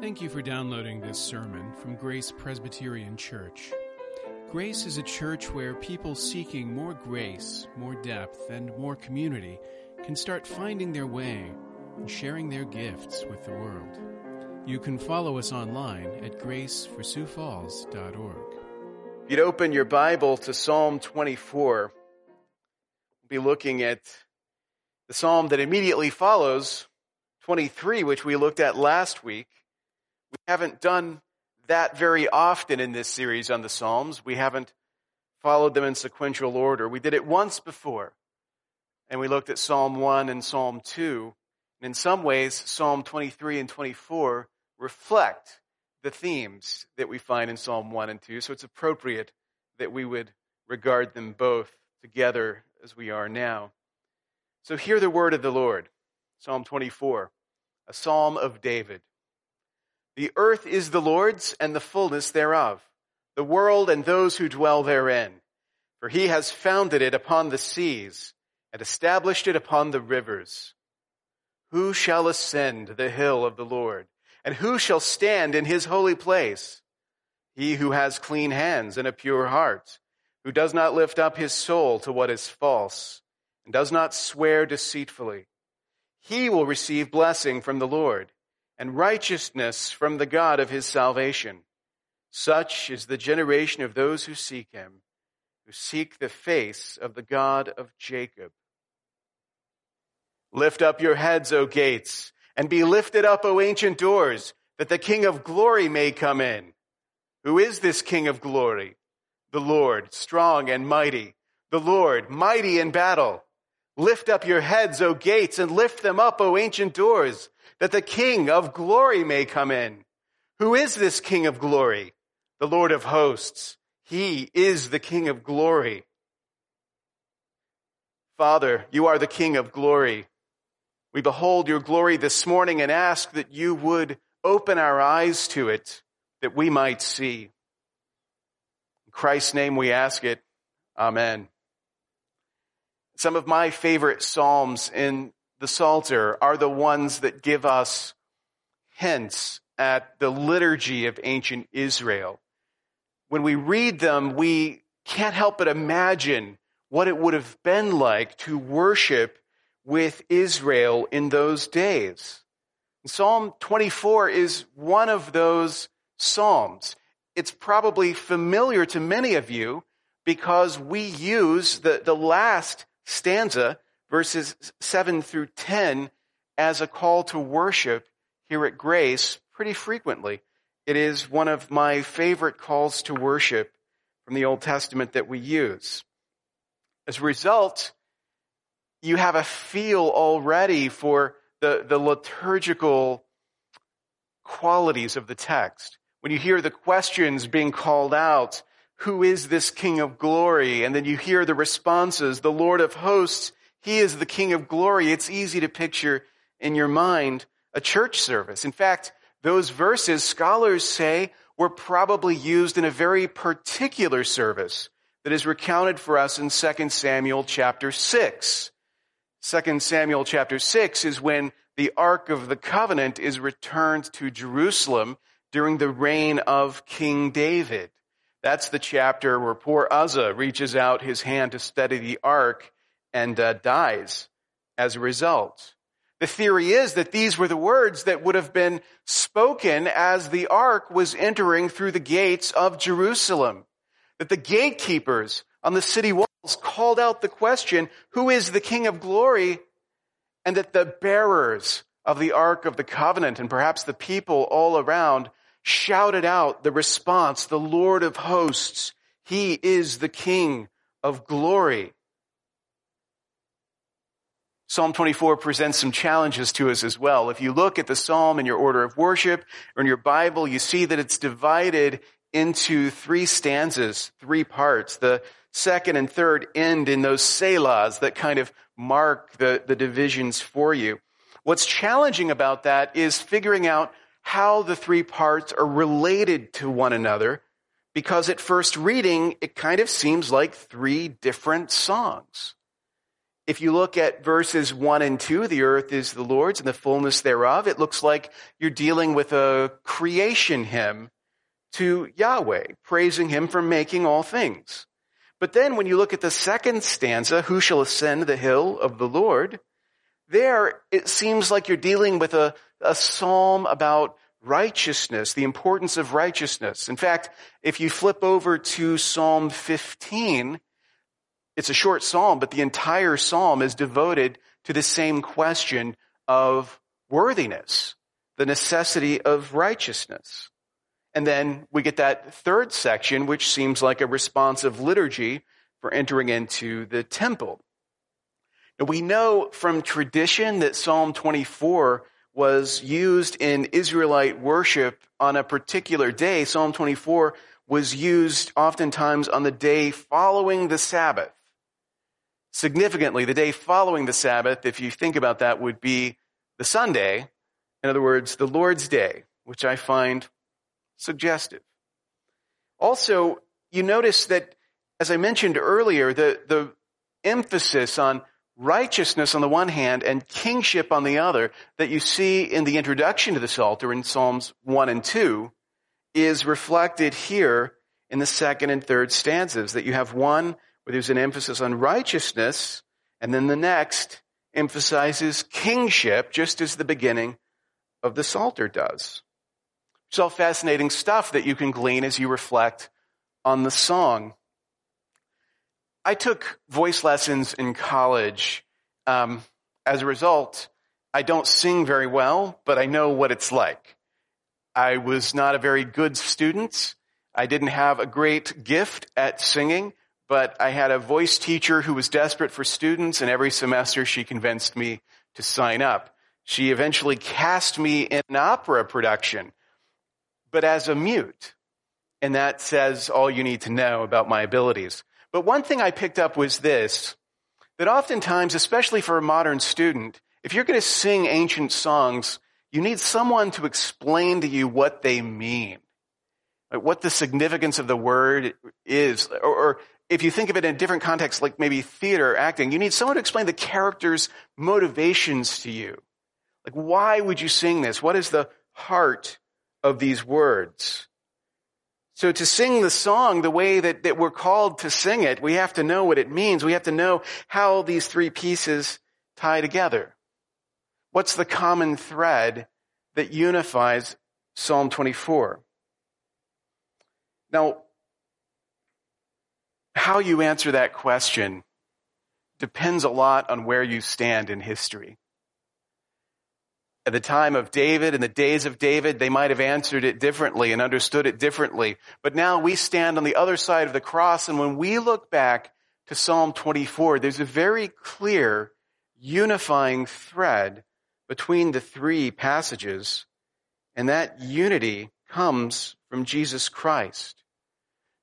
Thank you for downloading this sermon from Grace Presbyterian Church. Grace is a church where people seeking more grace, more depth, and more community can start finding their way and sharing their gifts with the world. You can follow us online at graceforsiouxfalls.org. If you'd open your Bible to Psalm 24, we'll be looking at the psalm that immediately follows 23, which we looked at last week. We haven't done that very often in this series on the Psalms. We haven't followed them in sequential order. We did it once before, and we looked at Psalm 1 and Psalm 2. And in some ways, Psalm 23 and 24 reflect the themes that we find in Psalm 1 and 2. So it's appropriate that we would regard them both together as we are now. So hear the word of the Lord. Psalm 24, a psalm of David. The earth is the Lord's and the fullness thereof, the world and those who dwell therein. For he has founded it upon the seas and established it upon the rivers. Who shall ascend the hill of the Lord? And who shall stand in his holy place? He who has clean hands and a pure heart, who does not lift up his soul to what is false, and does not swear deceitfully. He will receive blessing from the Lord and righteousness from the God of his salvation. Such is the generation of those who seek him, who seek the face of the God of Jacob. Lift up your heads, O gates, and be lifted up, O ancient doors, that the King of glory may come in. Who is this King of glory? The Lord, strong and mighty, the Lord, mighty in battle. Lift up your heads, O gates, and lift them up, O ancient doors, that the King of glory may come in. Who is this King of glory? The Lord of hosts. He is the King of glory. Father, you are the King of glory. We behold your glory this morning and ask that you would open our eyes to it that we might see. In Christ's name we ask it. Amen. Some of my favorite Psalms in the Psalter are the ones that give us hints at the liturgy of ancient Israel. When we read them, we can't help but imagine what it would have been like to worship with Israel in those days. Psalm 24 is one of those Psalms. It's probably familiar to many of you because we use the, the last stanza verses 7 through 10 as a call to worship here at Grace pretty frequently. It is one of my favorite calls to worship from the Old Testament that we use. As a result, you have a feel already for the, the liturgical qualities of the text. When you hear the questions being called out, who is this King of glory? And then you hear the responses, the Lord of hosts he is the King of glory. It's easy to picture in your mind a church service. In fact, those verses, scholars say, were probably used in a very particular service that is recounted for us in 2 Samuel chapter 6. 2 Samuel chapter 6 is when the Ark of the Covenant is returned to Jerusalem during the reign of King David. That's the chapter where poor Uzzah reaches out his hand to steady the Ark and uh, dies as a result. The theory is that these were the words that would have been spoken as the ark was entering through the gates of Jerusalem. That the gatekeepers on the city walls called out the question, who is the King of glory? And that the bearers of the Ark of the Covenant and perhaps the people all around shouted out the response, the Lord of hosts, he is the King of glory. Psalm 24 presents some challenges to us as well. If you look at the psalm in your order of worship or in your Bible, you see that it's divided into three stanzas, three parts. The second and third end in those selahs that kind of mark the, the divisions for you. What's challenging about that is figuring out how the three parts are related to one another because at first reading, it kind of seems like three different songs. If you look at verses one and two, the earth is the Lord's and the fullness thereof, it looks like you're dealing with a creation hymn to Yahweh, praising him for making all things. But then when you look at the second stanza, who shall ascend the hill of the Lord? There, it seems like you're dealing with a, a psalm about righteousness, the importance of righteousness. In fact, if you flip over to Psalm 15, it's a short psalm, but the entire psalm is devoted to the same question of worthiness, the necessity of righteousness. And then we get that third section, which seems like a responsive liturgy for entering into the temple. Now, we know from tradition that Psalm 24 was used in Israelite worship on a particular day. Psalm 24 was used oftentimes on the day following the Sabbath. Significantly, the day following the Sabbath, if you think about that, would be the Sunday. In other words, the Lord's Day, which I find suggestive. Also, you notice that, as I mentioned earlier, the, the emphasis on righteousness on the one hand and kingship on the other that you see in the introduction to the Psalter in Psalms 1 and 2 is reflected here in the second and third stanzas. That you have one where there's an emphasis on righteousness, and then the next emphasizes kingship, just as the beginning of the Psalter does. It's all fascinating stuff that you can glean as you reflect on the song. I took voice lessons in college. Um, as a result, I don't sing very well, but I know what it's like. I was not a very good student. I didn't have a great gift at singing, but I had a voice teacher who was desperate for students, and every semester she convinced me to sign up. She eventually cast me in an opera production but as a mute. And that says all you need to know about my abilities. But one thing I picked up was this, that oftentimes, especially for a modern student, if you're going to sing ancient songs, you need someone to explain to you what they mean, what the significance of the word is, or, if you think of it in a different context, like maybe theater acting, you need someone to explain the character's motivations to you. Like, why would you sing this? What is the heart of these words. So to sing the song the way that, that we're called to sing it, we have to know what it means. We have to know how these three pieces tie together. What's the common thread that unifies Psalm 24? Now, how you answer that question depends a lot on where you stand in history at the time of David, in the days of David, they might have answered it differently and understood it differently. But now we stand on the other side of the cross, and when we look back to Psalm 24, there's a very clear unifying thread between the three passages, and that unity comes from Jesus Christ.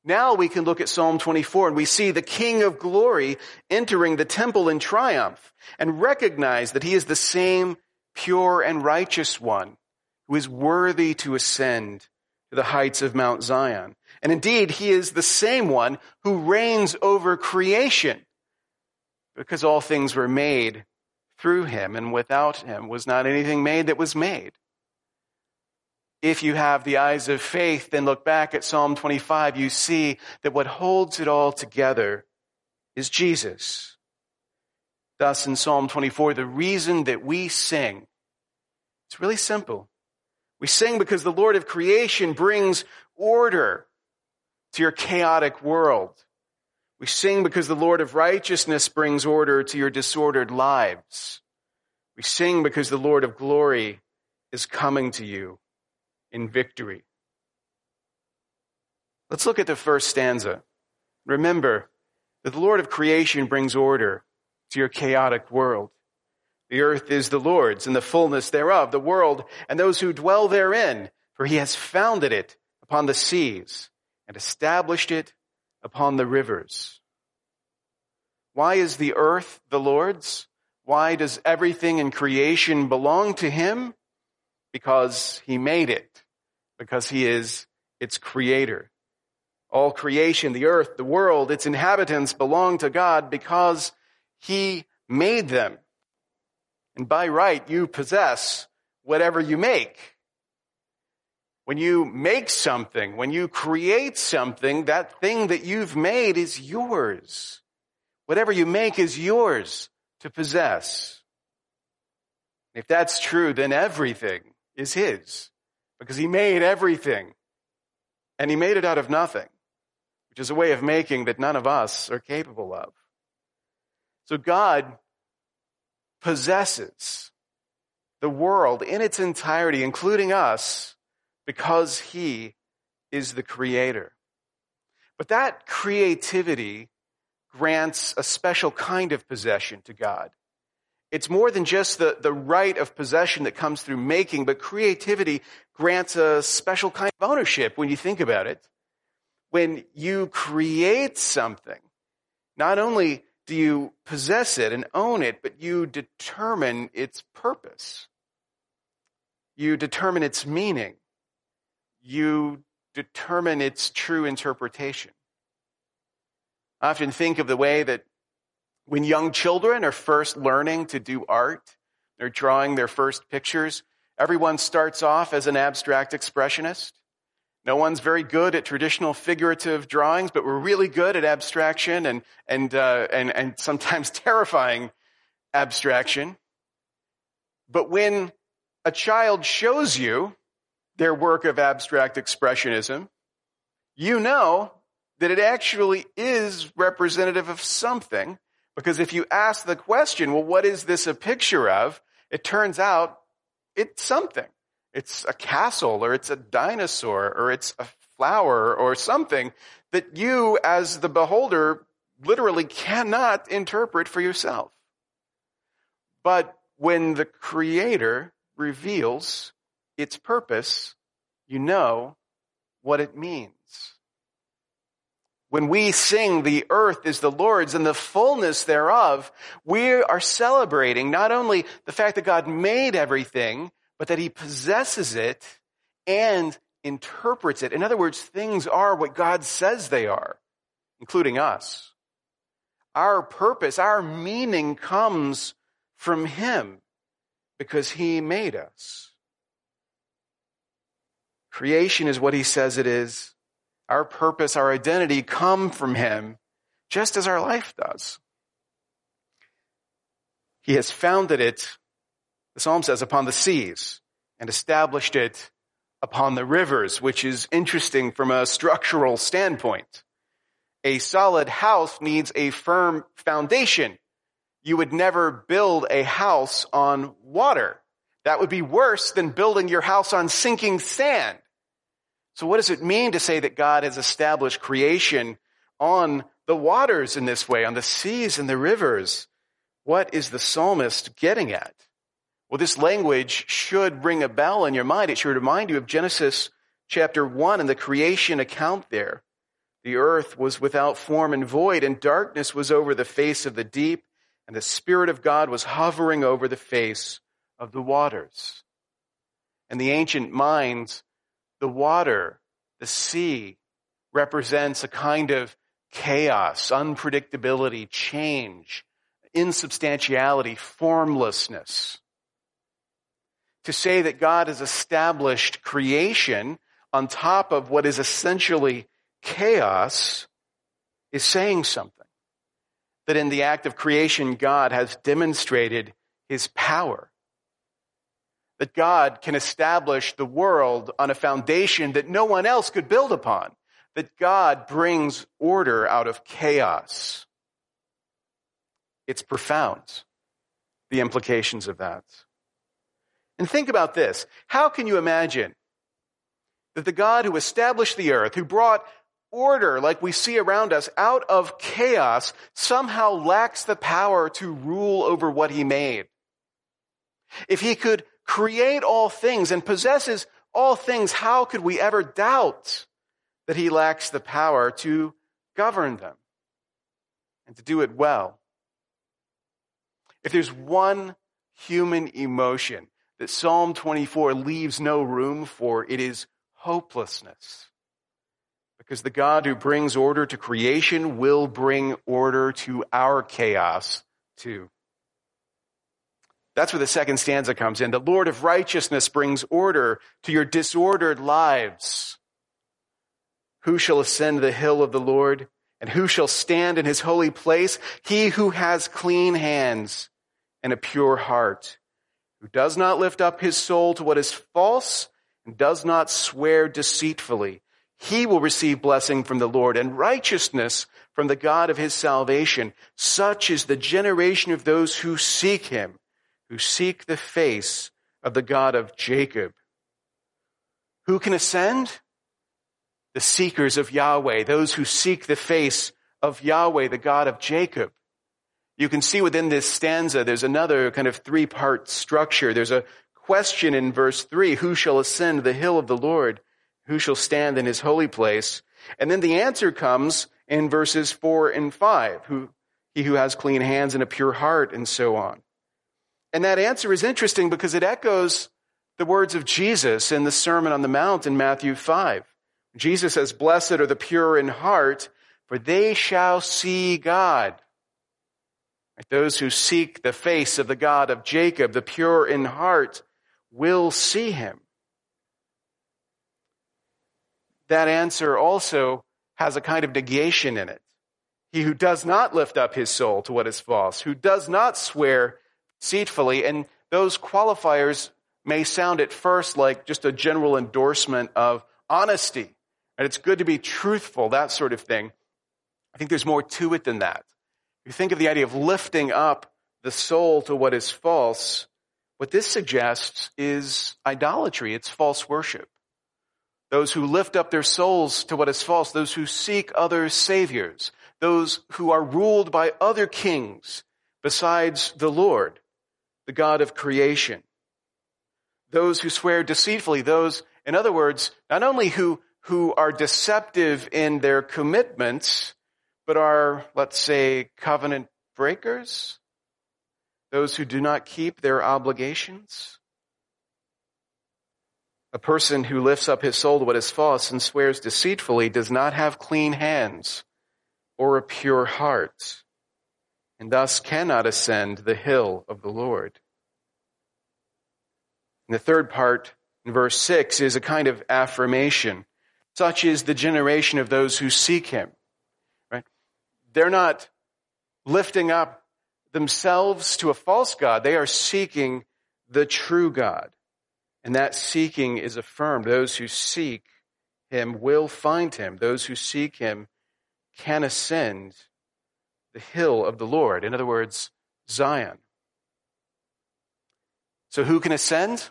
Now we can look at Psalm 24 and we see the King of glory entering the temple in triumph and recognize that he is the same pure and righteous one who is worthy to ascend to the heights of Mount Zion. And indeed, he is the same one who reigns over creation because all things were made through him and without him was not anything made that was made. If you have the eyes of faith, then look back at Psalm 25, you see that what holds it all together is Jesus. Thus, in Psalm 24, the reason that we sing, it's really simple. We sing because the Lord of creation brings order to your chaotic world. We sing because the Lord of righteousness brings order to your disordered lives. We sing because the Lord of glory is coming to you in victory. Let's look at the first stanza. Remember that the Lord of creation brings order to your chaotic world. The earth is the Lord's and the fullness thereof, the world and those who dwell therein, for he has founded it upon the seas and established it upon the rivers. Why is the earth the Lord's? Why does everything in creation belong to him? Because he made it, because he is its creator. All creation, the earth, the world, its inhabitants belong to God because he made them. And by right, you possess whatever you make. When you make something, when you create something, that thing that you've made is yours. Whatever you make is yours to possess. If that's true, then everything is His because He made everything and He made it out of nothing, which is a way of making that none of us are capable of. So God possesses the world in its entirety, including us, because He is the Creator. But that creativity grants a special kind of possession to God. It's more than just the, the right of possession that comes through making, but creativity grants a special kind of ownership when you think about it. When you create something, not only do you possess it and own it, but you determine its purpose. You determine its meaning. You determine its true interpretation. I often think of the way that when young children are first learning to do art, they're drawing their first pictures, everyone starts off as an abstract expressionist. No one's very good at traditional figurative drawings, but we're really good at abstraction and, and, uh, and, and sometimes terrifying abstraction. But when a child shows you their work of abstract expressionism, you know that it actually is representative of something. Because if you ask the question, well, what is this a picture of? It turns out it's something. It's a castle or it's a dinosaur or it's a flower or something that you as the beholder literally cannot interpret for yourself. But when the creator reveals its purpose, you know what it means. When we sing the earth is the Lord's and the fullness thereof, we are celebrating not only the fact that God made everything, but that he possesses it and interprets it. In other words, things are what God says they are, including us. Our purpose, our meaning comes from him because he made us. Creation is what he says it is our purpose, our identity come from Him, just as our life does. He has founded it, the psalm says, upon the seas and established it upon the rivers, which is interesting from a structural standpoint. A solid house needs a firm foundation. You would never build a house on water. That would be worse than building your house on sinking sand. So what does it mean to say that God has established creation on the waters in this way, on the seas and the rivers? What is the psalmist getting at? Well, this language should ring a bell in your mind. It should remind you of Genesis chapter 1 and the creation account there. The earth was without form and void, and darkness was over the face of the deep, and the Spirit of God was hovering over the face of the waters. And the ancient minds the water, the sea, represents a kind of chaos, unpredictability, change, insubstantiality, formlessness. To say that God has established creation on top of what is essentially chaos is saying something. That in the act of creation, God has demonstrated his power that God can establish the world on a foundation that no one else could build upon, that God brings order out of chaos. It's profound, the implications of that. And think about this. How can you imagine that the God who established the earth, who brought order like we see around us out of chaos, somehow lacks the power to rule over what he made? If he could create all things and possesses all things, how could we ever doubt that he lacks the power to govern them and to do it well? If there's one human emotion that Psalm 24 leaves no room for, it is hopelessness. Because the God who brings order to creation will bring order to our chaos too. That's where the second stanza comes in. The Lord of righteousness brings order to your disordered lives. Who shall ascend the hill of the Lord? And who shall stand in his holy place? He who has clean hands and a pure heart, who does not lift up his soul to what is false and does not swear deceitfully. He will receive blessing from the Lord and righteousness from the God of his salvation. Such is the generation of those who seek him, who seek the face of the God of Jacob. Who can ascend? The seekers of Yahweh, those who seek the face of Yahweh, the God of Jacob. You can see within this stanza, there's another kind of three part structure. There's a question in verse three, who shall ascend the hill of the Lord? Who shall stand in his holy place? And then the answer comes in verses four and five, who, he who has clean hands and a pure heart and so on. And that answer is interesting because it echoes the words of Jesus in the Sermon on the Mount in Matthew 5. Jesus says, blessed are the pure in heart, for they shall see God. Those who seek the face of the God of Jacob, the pure in heart, will see him. That answer also has a kind of negation in it. He who does not lift up his soul to what is false, who does not swear deceitfully, and those qualifiers may sound at first like just a general endorsement of honesty. And it's good to be truthful, that sort of thing. I think there's more to it than that. If you think of the idea of lifting up the soul to what is false, what this suggests is idolatry. It's false worship. Those who lift up their souls to what is false, those who seek other saviors, those who are ruled by other kings besides the Lord, the God of creation. Those who swear deceitfully, those, in other words, not only who, who are deceptive in their commitments, but are, let's say, covenant breakers, those who do not keep their obligations. A person who lifts up his soul to what is false and swears deceitfully does not have clean hands or a pure heart, and thus cannot ascend the hill of the Lord. And the third part, in verse 6, is a kind of affirmation. Such is the generation of those who seek him. Right? They're not lifting up themselves to a false God. They are seeking the true God. And that seeking is affirmed. Those who seek him will find him. Those who seek him can ascend the hill of the Lord. In other words, Zion. So who can ascend?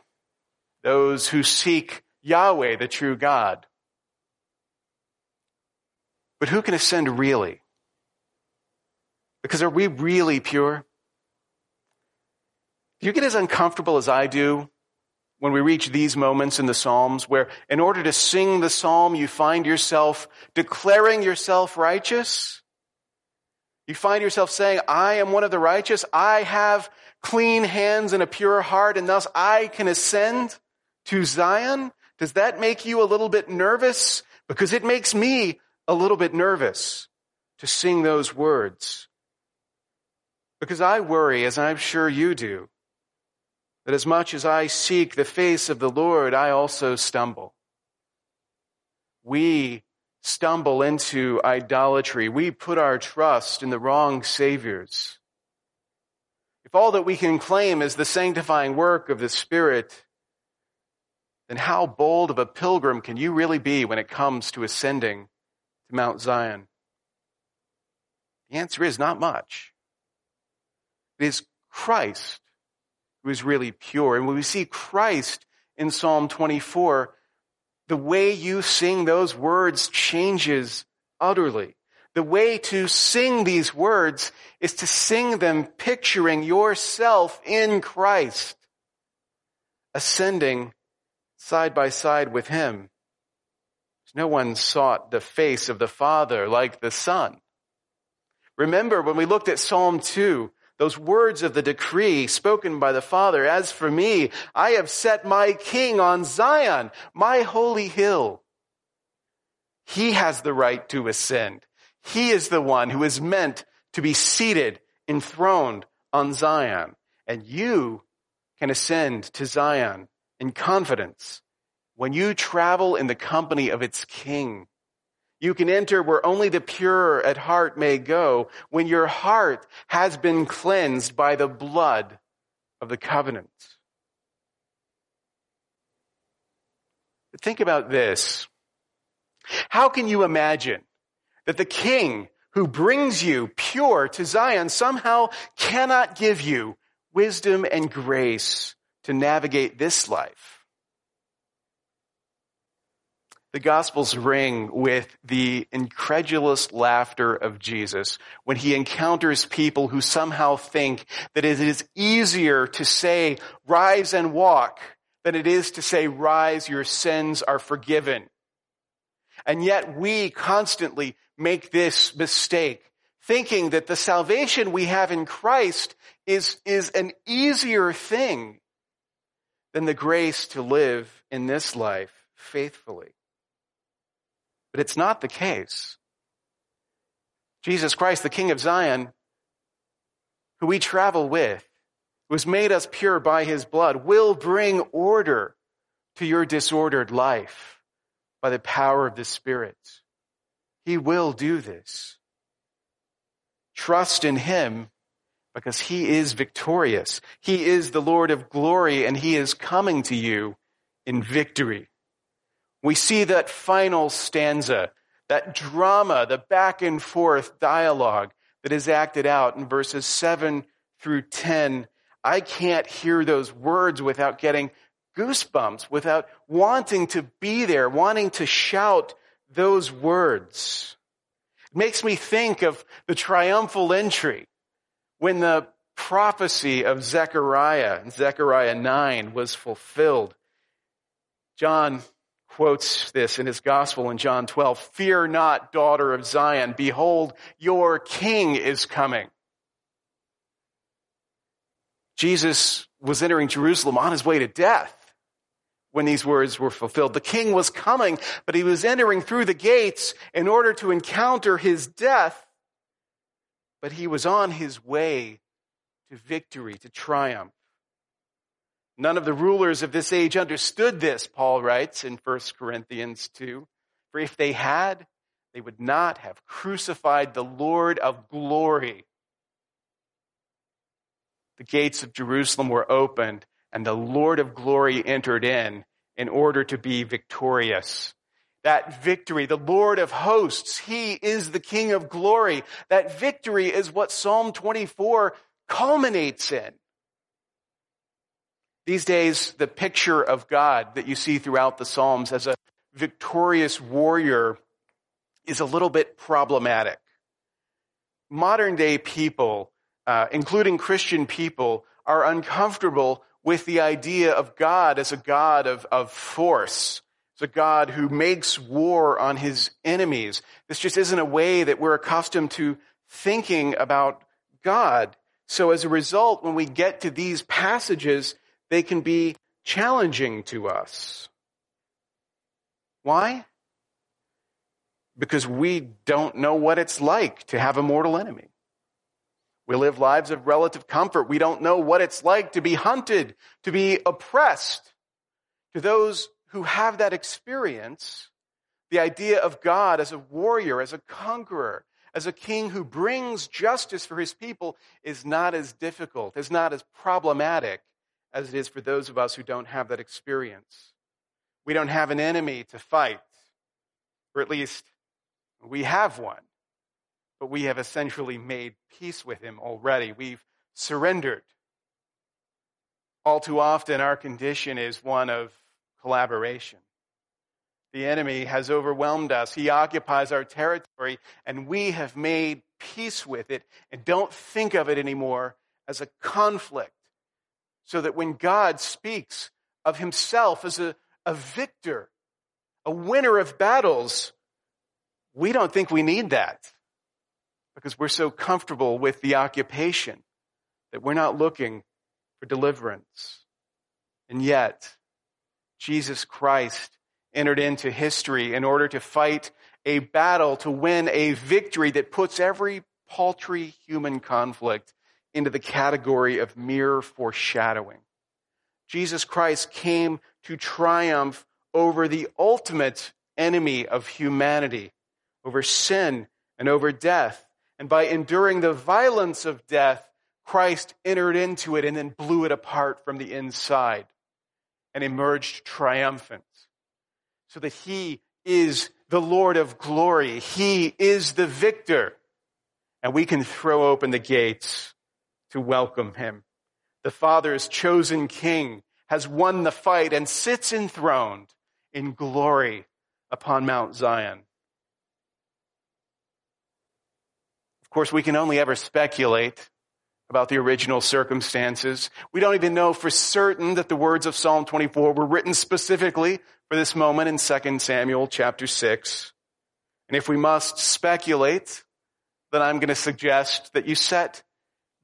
Those who seek Yahweh, the true God. But who can ascend really? Because are we really pure? Do you get as uncomfortable as I do when we reach these moments in the Psalms where in order to sing the Psalm, you find yourself declaring yourself righteous? You find yourself saying, I am one of the righteous. I have clean hands and a pure heart and thus I can ascend to Zion. Does that make you a little bit nervous? Because it makes me a little bit nervous to sing those words. Because I worry, as I'm sure you do, that as much as I seek the face of the Lord, I also stumble. We stumble into idolatry. We put our trust in the wrong saviors. If all that we can claim is the sanctifying work of the Spirit, then how bold of a pilgrim can you really be when it comes to ascending to Mount Zion? The answer is not much. It is Christ who is really pure. And when we see Christ in Psalm 24, the way you sing those words changes utterly. The way to sing these words is to sing them picturing yourself in Christ, ascending side by side with Him. No one sought the face of the Father like the Son. Remember when we looked at Psalm 2, those words of the decree spoken by the Father, as for me, I have set my king on Zion, my holy hill. He has the right to ascend. He is the one who is meant to be seated, enthroned on Zion. And you can ascend to Zion in confidence when you travel in the company of its king. You can enter where only the pure at heart may go when your heart has been cleansed by the blood of the covenant. Think about this. How can you imagine that the king who brings you pure to Zion somehow cannot give you wisdom and grace to navigate this life? The Gospels ring with the incredulous laughter of Jesus when he encounters people who somehow think that it is easier to say, rise and walk, than it is to say, rise, your sins are forgiven. And yet we constantly make this mistake, thinking that the salvation we have in Christ is, is an easier thing than the grace to live in this life faithfully. But it's not the case. Jesus Christ, the King of Zion, who we travel with, who has made us pure by his blood, will bring order to your disordered life by the power of the Spirit. He will do this. Trust in him because he is victorious. He is the Lord of glory and he is coming to you in victory. We see that final stanza, that drama, the back and forth dialogue that is acted out in verses 7 through 10. I can't hear those words without getting goosebumps, without wanting to be there, wanting to shout those words. It makes me think of the triumphal entry when the prophecy of Zechariah Zechariah 9 was fulfilled. John quotes this in his gospel in John 12. Fear not, daughter of Zion. Behold, your king is coming. Jesus was entering Jerusalem on his way to death when these words were fulfilled. The king was coming, but he was entering through the gates in order to encounter his death. But he was on his way to victory, to triumph. None of the rulers of this age understood this, Paul writes in 1 Corinthians 2. For if they had, they would not have crucified the Lord of glory. The gates of Jerusalem were opened, and the Lord of glory entered in in order to be victorious. That victory, the Lord of hosts, He is the King of glory. That victory is what Psalm 24 culminates in. These days, the picture of God that you see throughout the Psalms as a victorious warrior is a little bit problematic. Modern day people, uh, including Christian people, are uncomfortable with the idea of God as a God of, of force, as a God who makes war on his enemies. This just isn't a way that we're accustomed to thinking about God. So as a result, when we get to these passages, they can be challenging to us. Why? Because we don't know what it's like to have a mortal enemy. We live lives of relative comfort. We don't know what it's like to be hunted, to be oppressed. To those who have that experience, the idea of God as a warrior, as a conqueror, as a king who brings justice for his people is not as difficult, is not as problematic as it is for those of us who don't have that experience. We don't have an enemy to fight, or at least we have one, but we have essentially made peace with him already. We've surrendered. All too often, our condition is one of collaboration. The enemy has overwhelmed us. He occupies our territory, and we have made peace with it and don't think of it anymore as a conflict so that when God speaks of himself as a, a victor, a winner of battles, we don't think we need that because we're so comfortable with the occupation that we're not looking for deliverance. And yet, Jesus Christ entered into history in order to fight a battle, to win a victory that puts every paltry human conflict into the category of mere foreshadowing. Jesus Christ came to triumph over the ultimate enemy of humanity, over sin and over death. And by enduring the violence of death, Christ entered into it and then blew it apart from the inside and emerged triumphant. So that he is the Lord of glory. He is the victor. And we can throw open the gates to welcome him. The Father's chosen king has won the fight and sits enthroned in glory upon Mount Zion. Of course, we can only ever speculate about the original circumstances. We don't even know for certain that the words of Psalm 24 were written specifically for this moment in 2 Samuel chapter 6. And if we must speculate, then I'm going to suggest that you set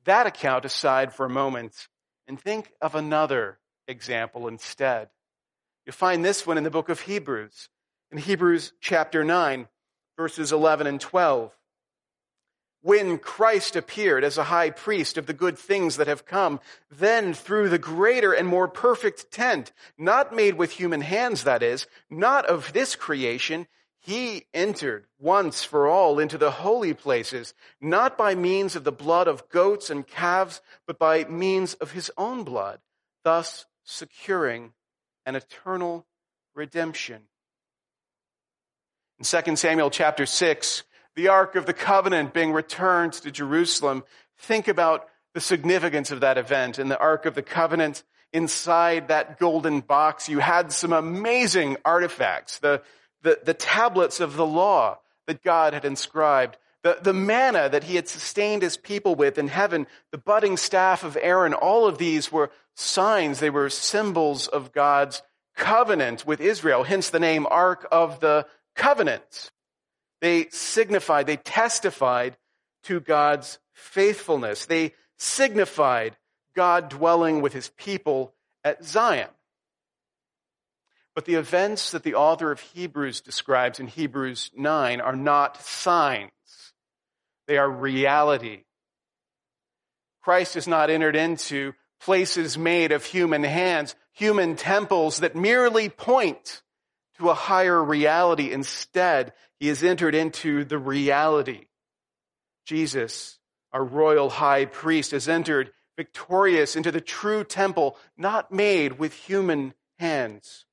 that account aside for a moment and think of another example instead. You'll find this one in the book of Hebrews, in Hebrews chapter 9, verses 11 and 12 when Christ appeared as a high priest of the good things that have come, then through the greater and more perfect tent, not made with human hands, that is, not of this creation, he entered once for all into the holy places, not by means of the blood of goats and calves, but by means of his own blood, thus securing an eternal redemption. In 2 Samuel chapter 6, the Ark of the Covenant being returned to Jerusalem, think about the significance of that event. In the Ark of the Covenant, inside that golden box, you had some amazing artifacts. The, the, the tablets of the law that God had inscribed, the, the manna that he had sustained his people with in heaven, the budding staff of Aaron, all of these were signs. They were symbols of God's covenant with Israel, hence the name Ark of the Covenant. They signified, they testified to God's faithfulness. They signified God dwelling with his people at Zion. But the events that the author of Hebrews describes in Hebrews 9 are not signs. They are reality. Christ has not entered into places made of human hands, human temples that merely point to a higher reality. Instead, he has entered into the reality. Jesus, our royal high priest, has entered victorious into the true temple, not made with human hands.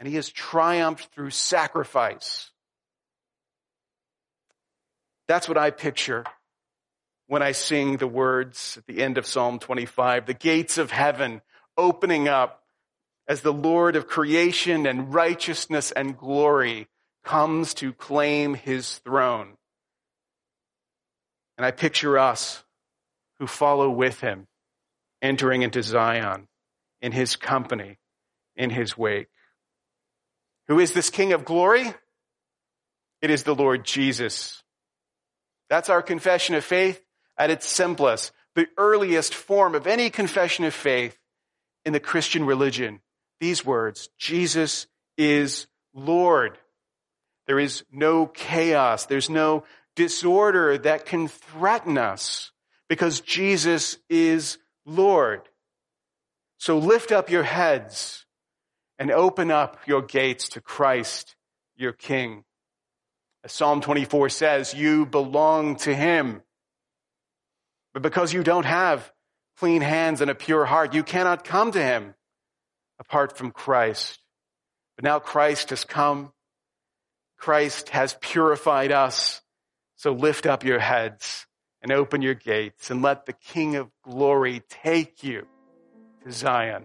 And he has triumphed through sacrifice. That's what I picture when I sing the words at the end of Psalm 25, the gates of heaven opening up as the Lord of creation and righteousness and glory comes to claim his throne. And I picture us who follow with him entering into Zion in his company, in his wake. Who is this King of glory? It is the Lord Jesus. That's our confession of faith at its simplest, the earliest form of any confession of faith in the Christian religion. These words, Jesus is Lord. There is no chaos. There's no disorder that can threaten us because Jesus is Lord. So lift up your heads and open up your gates to Christ, your King. As Psalm 24 says, you belong to Him. But because you don't have clean hands and a pure heart, you cannot come to Him apart from Christ. But now Christ has come Christ has purified us. So lift up your heads and open your gates and let the King of glory take you to Zion.